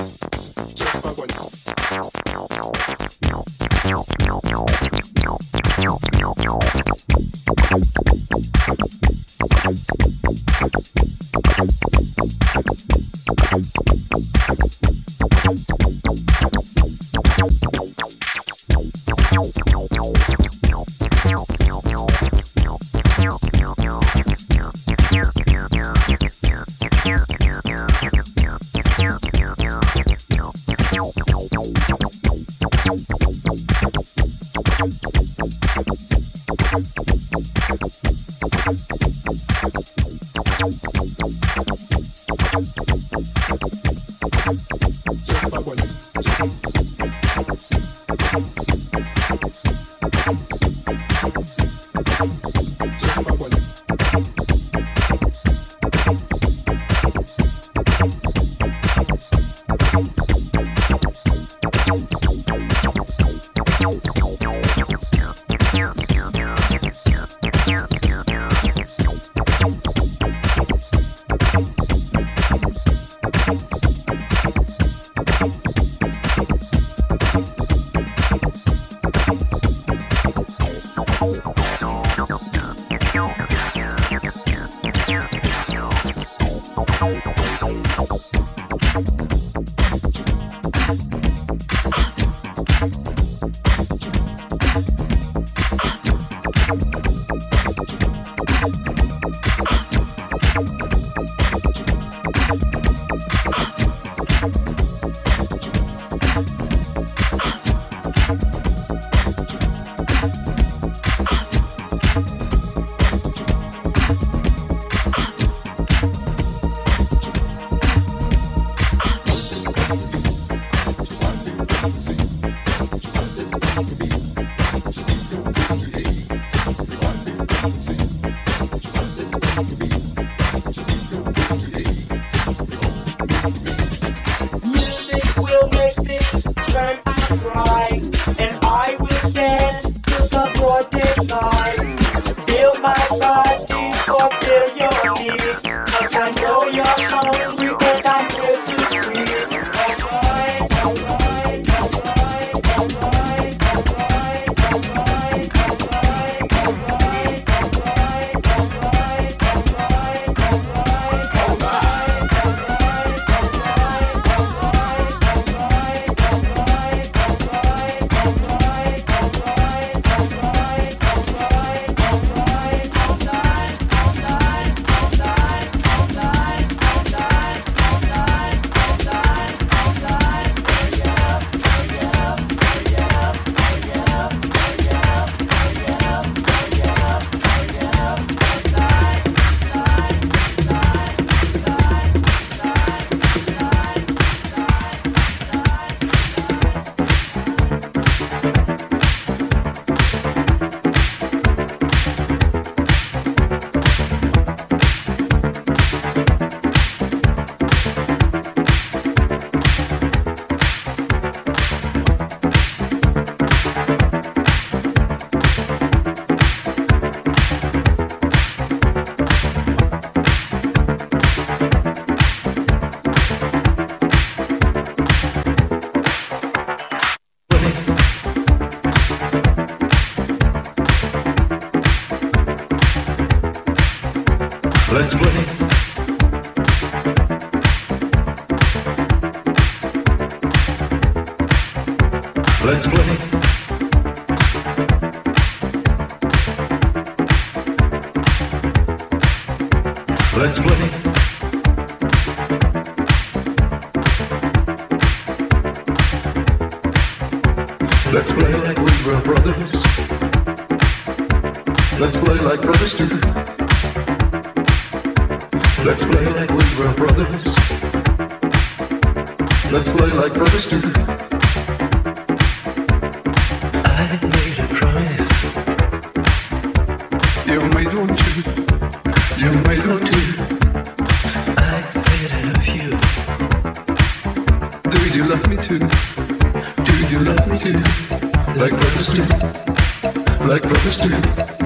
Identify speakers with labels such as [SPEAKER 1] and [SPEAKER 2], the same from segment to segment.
[SPEAKER 1] Bye. Let's play. Let's play like we were brothers. Let's play like brothers do. Let's play like we were brothers. Let's play like brothers do.
[SPEAKER 2] Christian.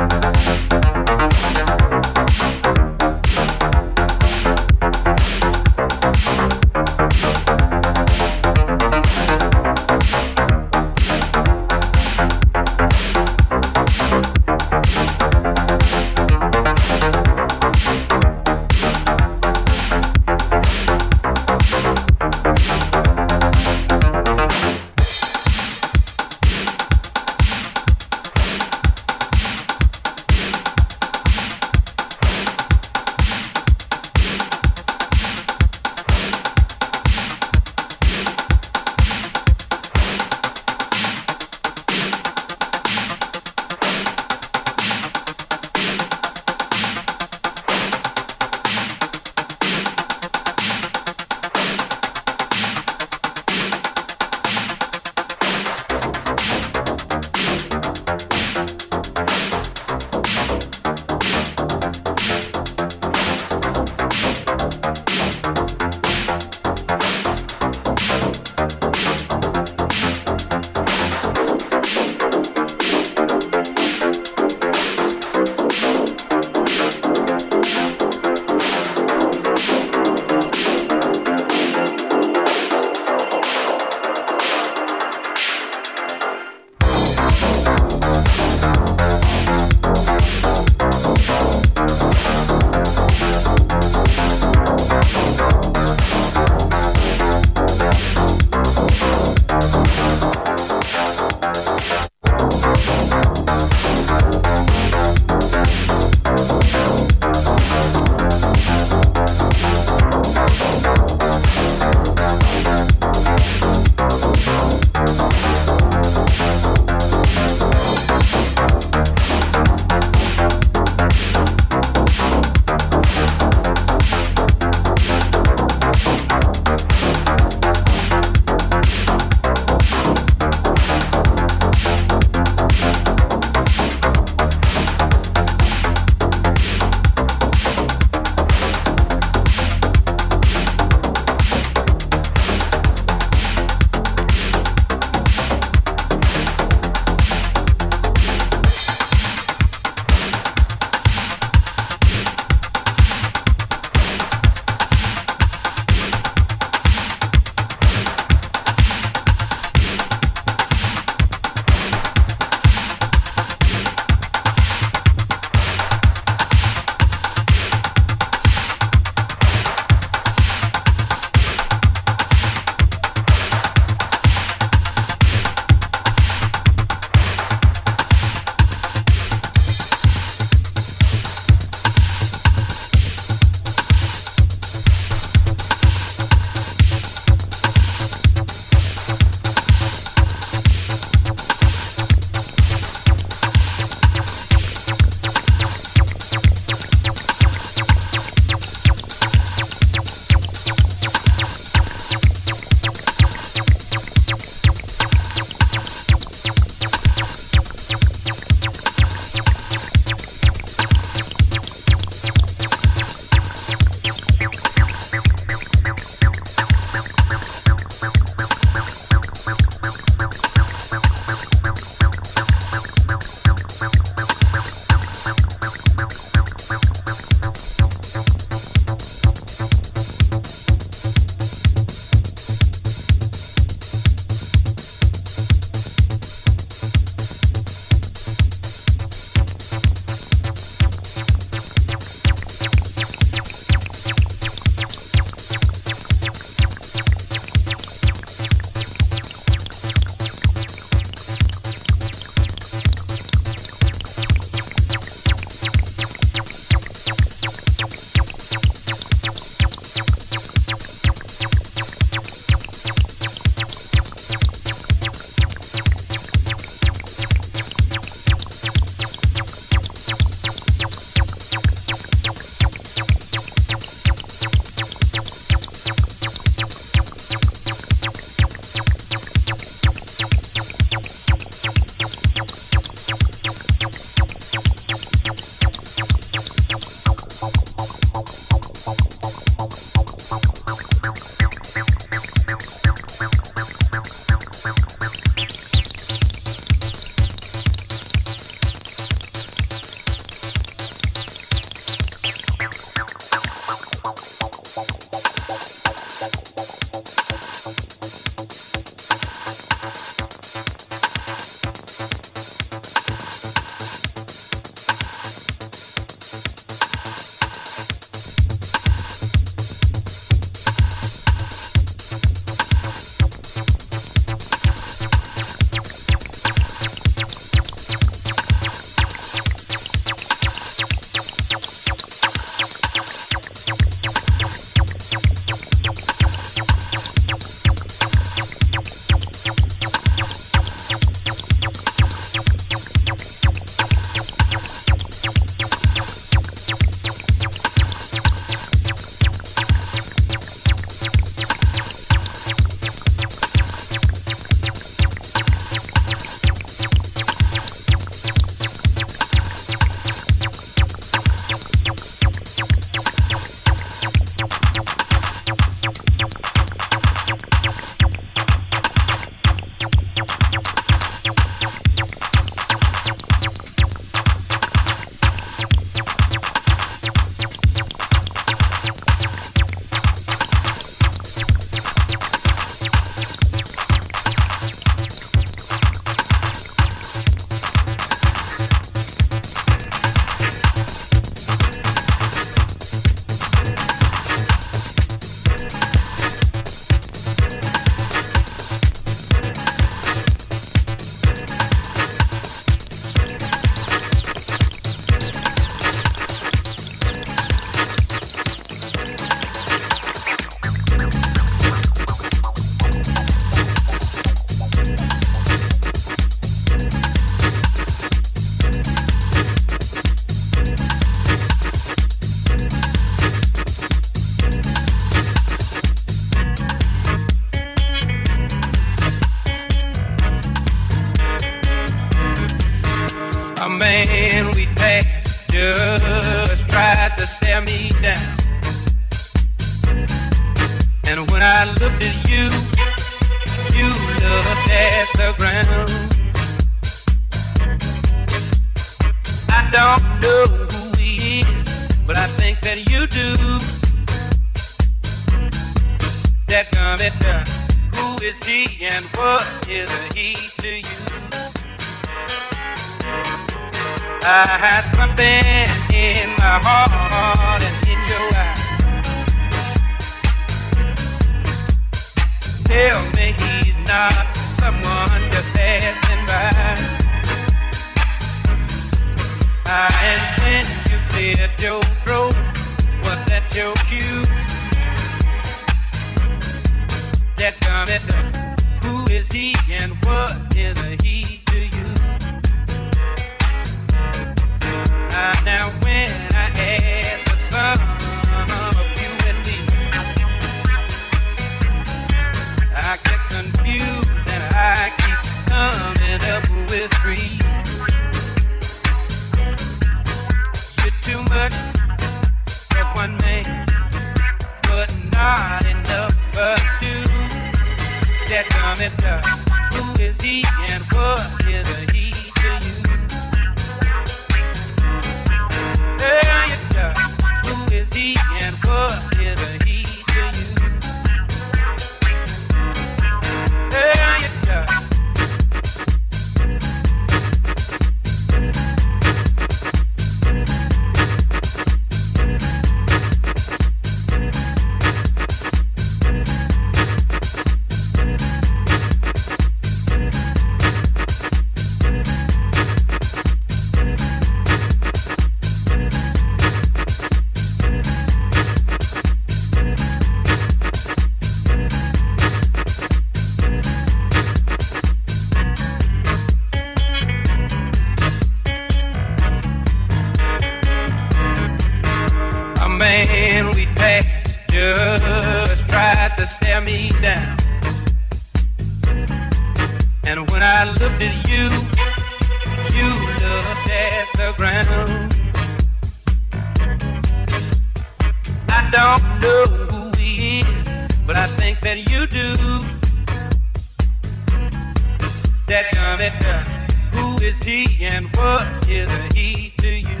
[SPEAKER 1] Who is he and what is he to you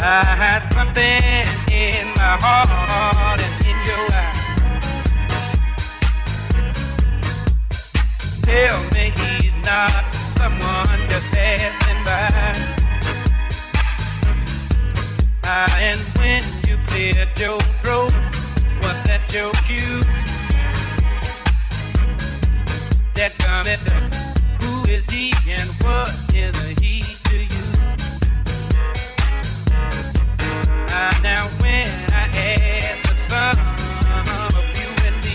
[SPEAKER 2] I
[SPEAKER 3] had something in my heart and in your eyes. Tell me he's not someone just passing by. Ah, and when you cleared your throat, was that your cue? That comment, who is he and what is he to you? Ah, now when I the sum of you and me,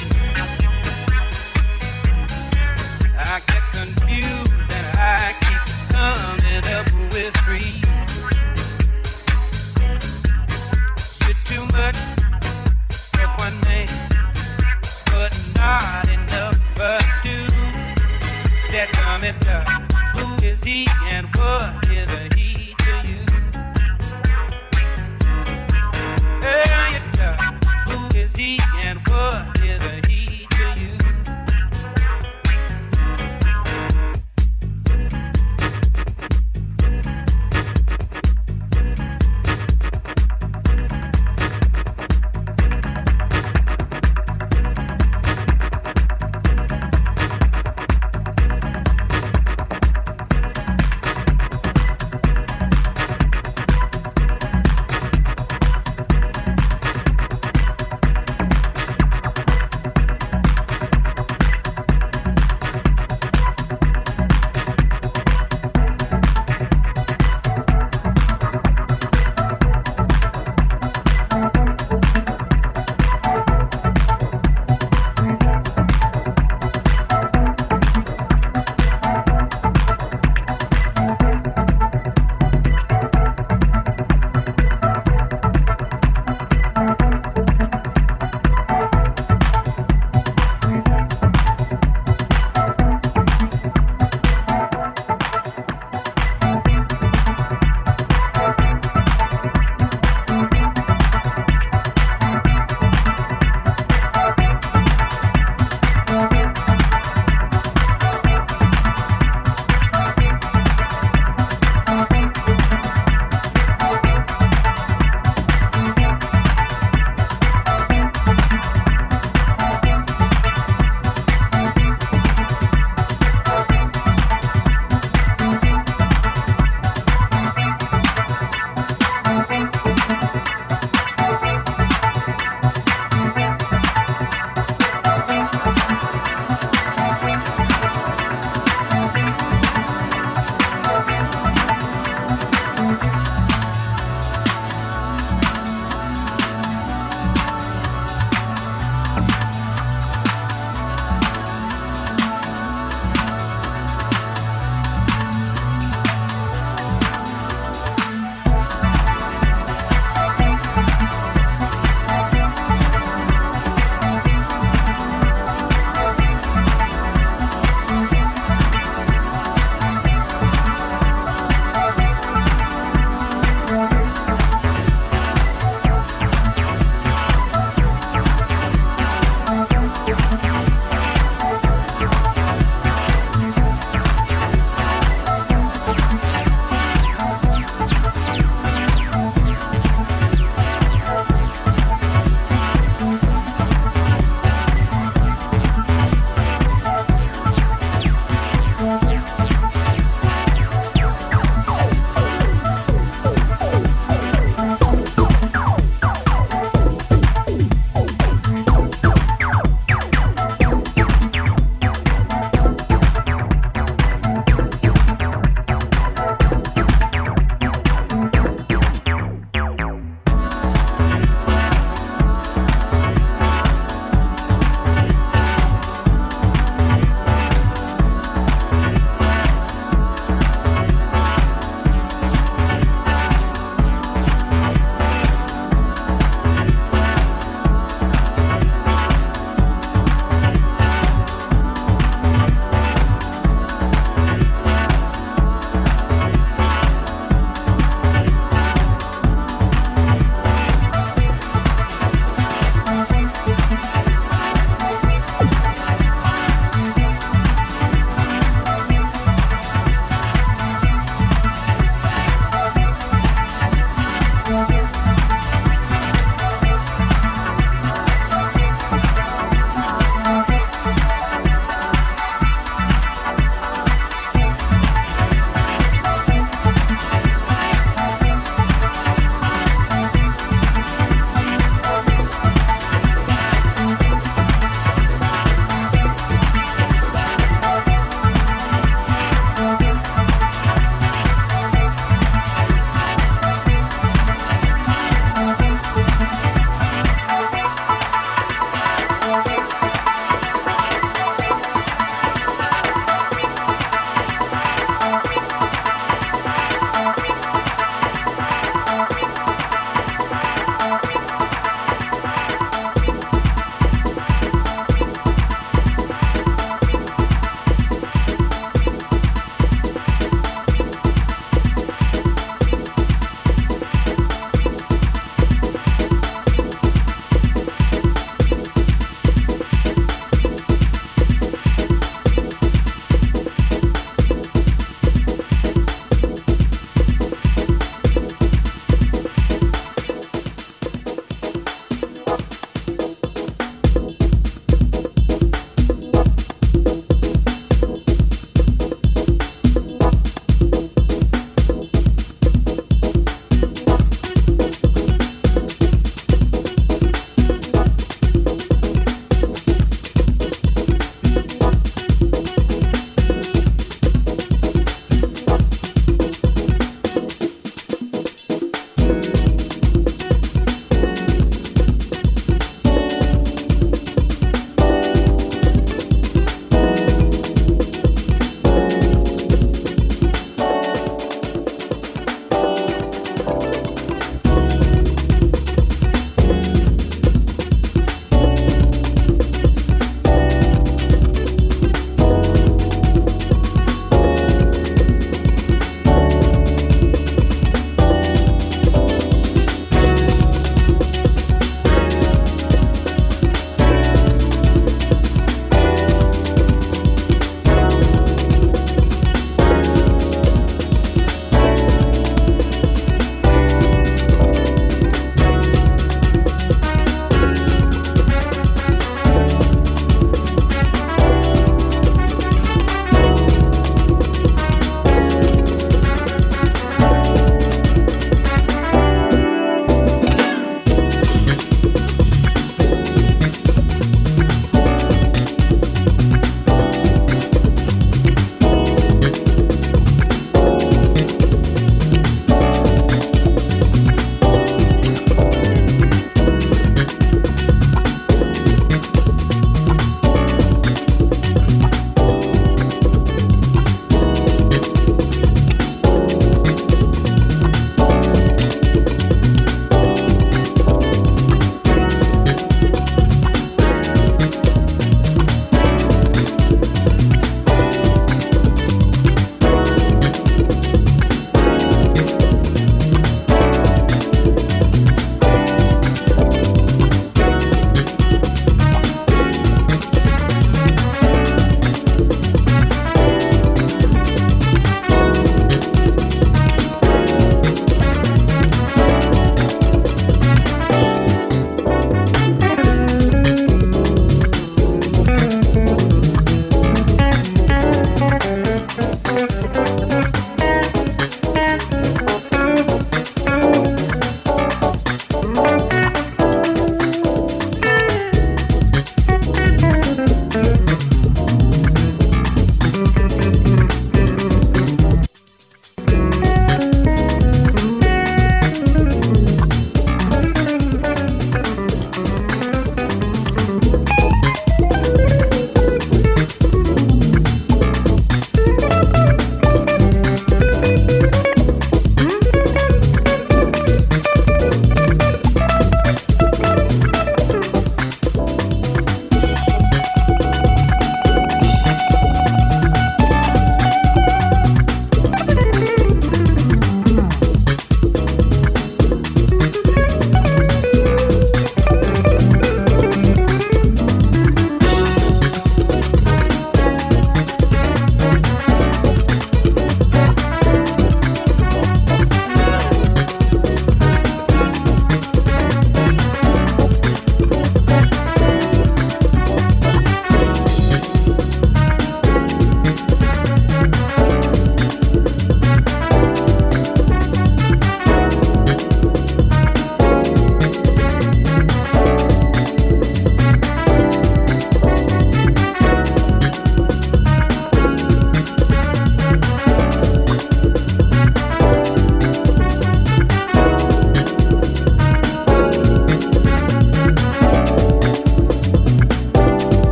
[SPEAKER 3] I get confused and I keep coming up with three. Who is he and what is he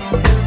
[SPEAKER 3] Thank you.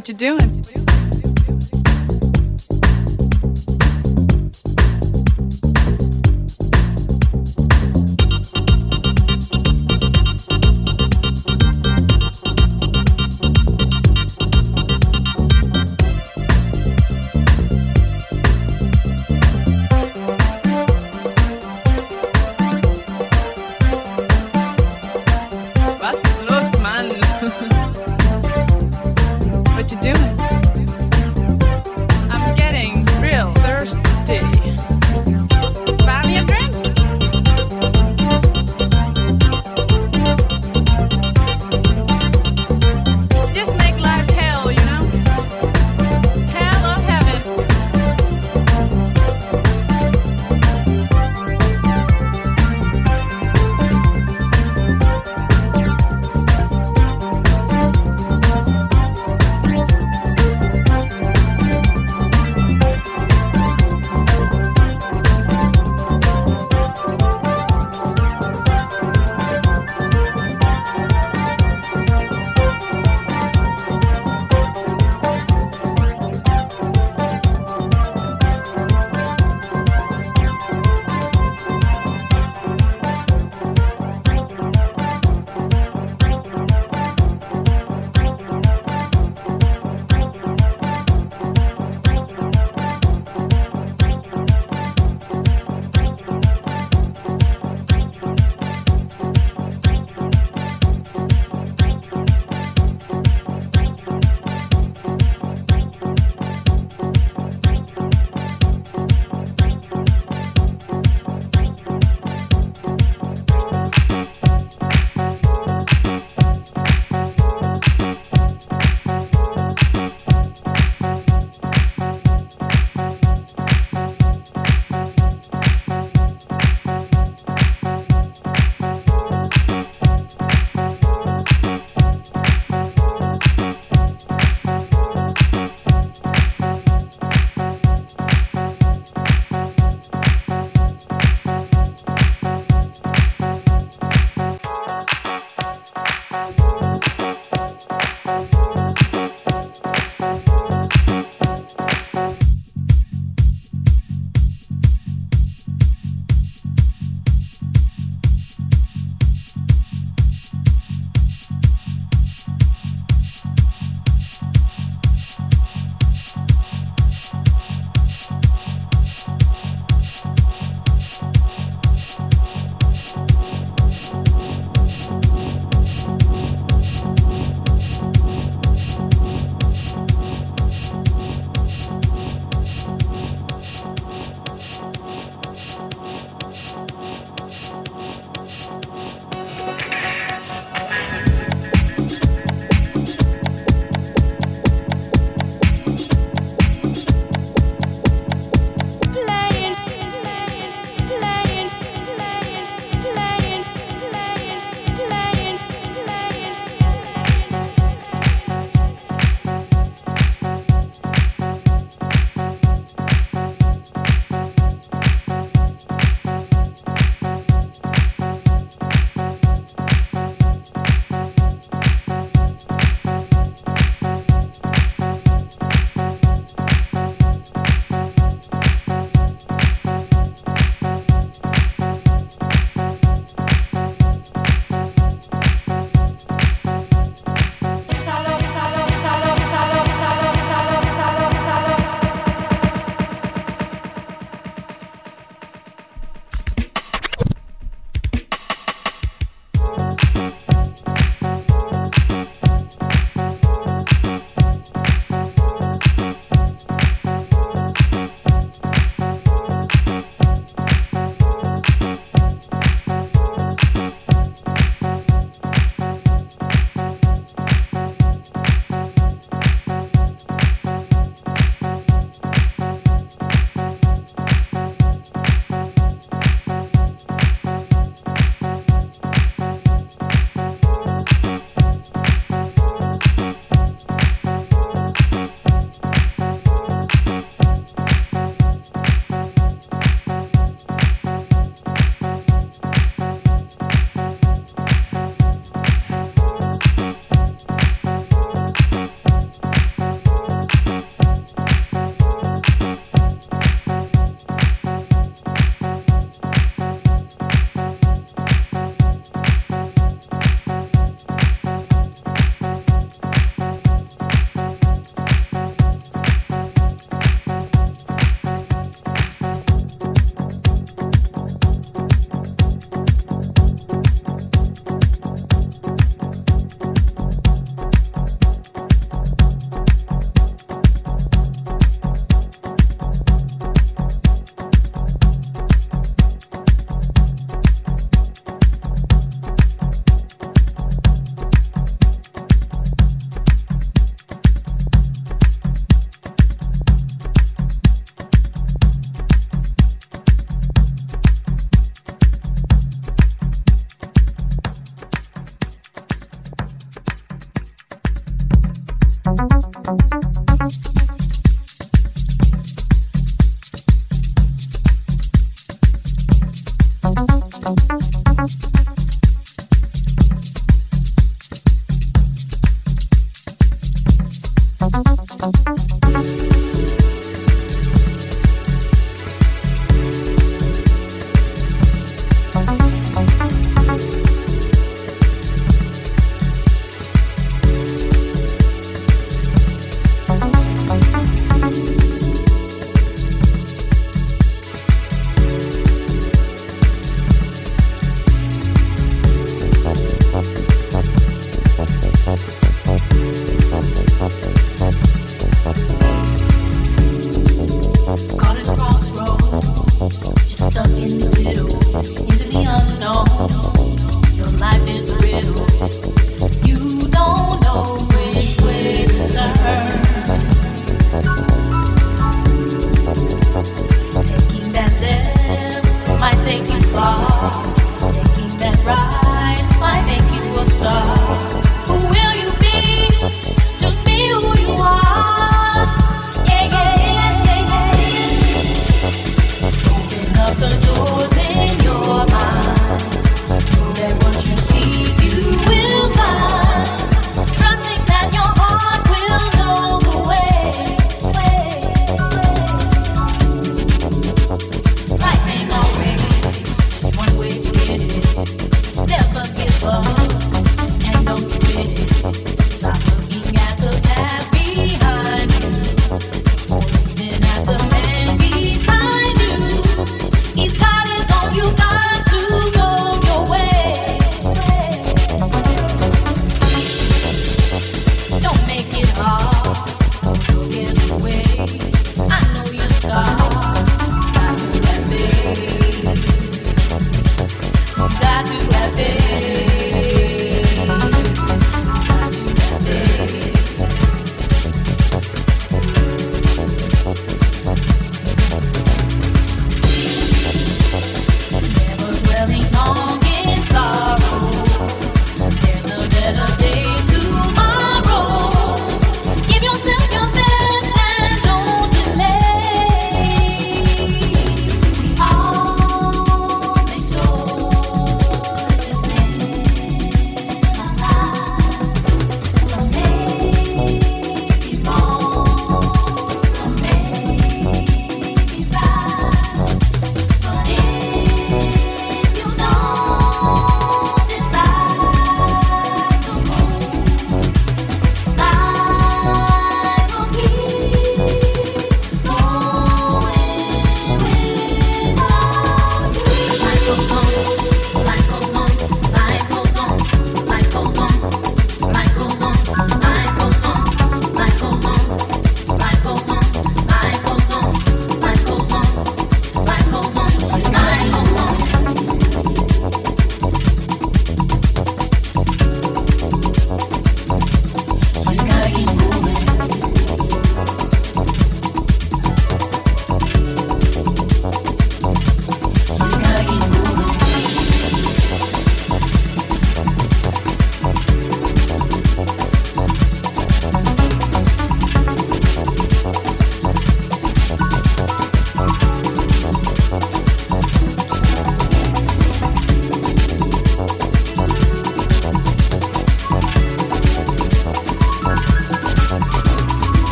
[SPEAKER 3] What you
[SPEAKER 4] doing?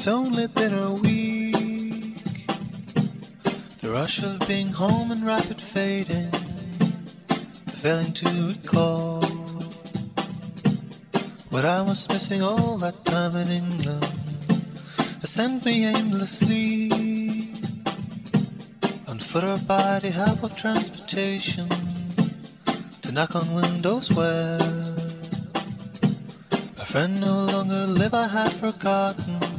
[SPEAKER 5] It's only been a week. The rush of being home and rapid fading, failing to recall what I was missing all that time in England. It sent me aimlessly on foot or by the help of transportation to knock on windows where a friend no longer live. I had forgotten.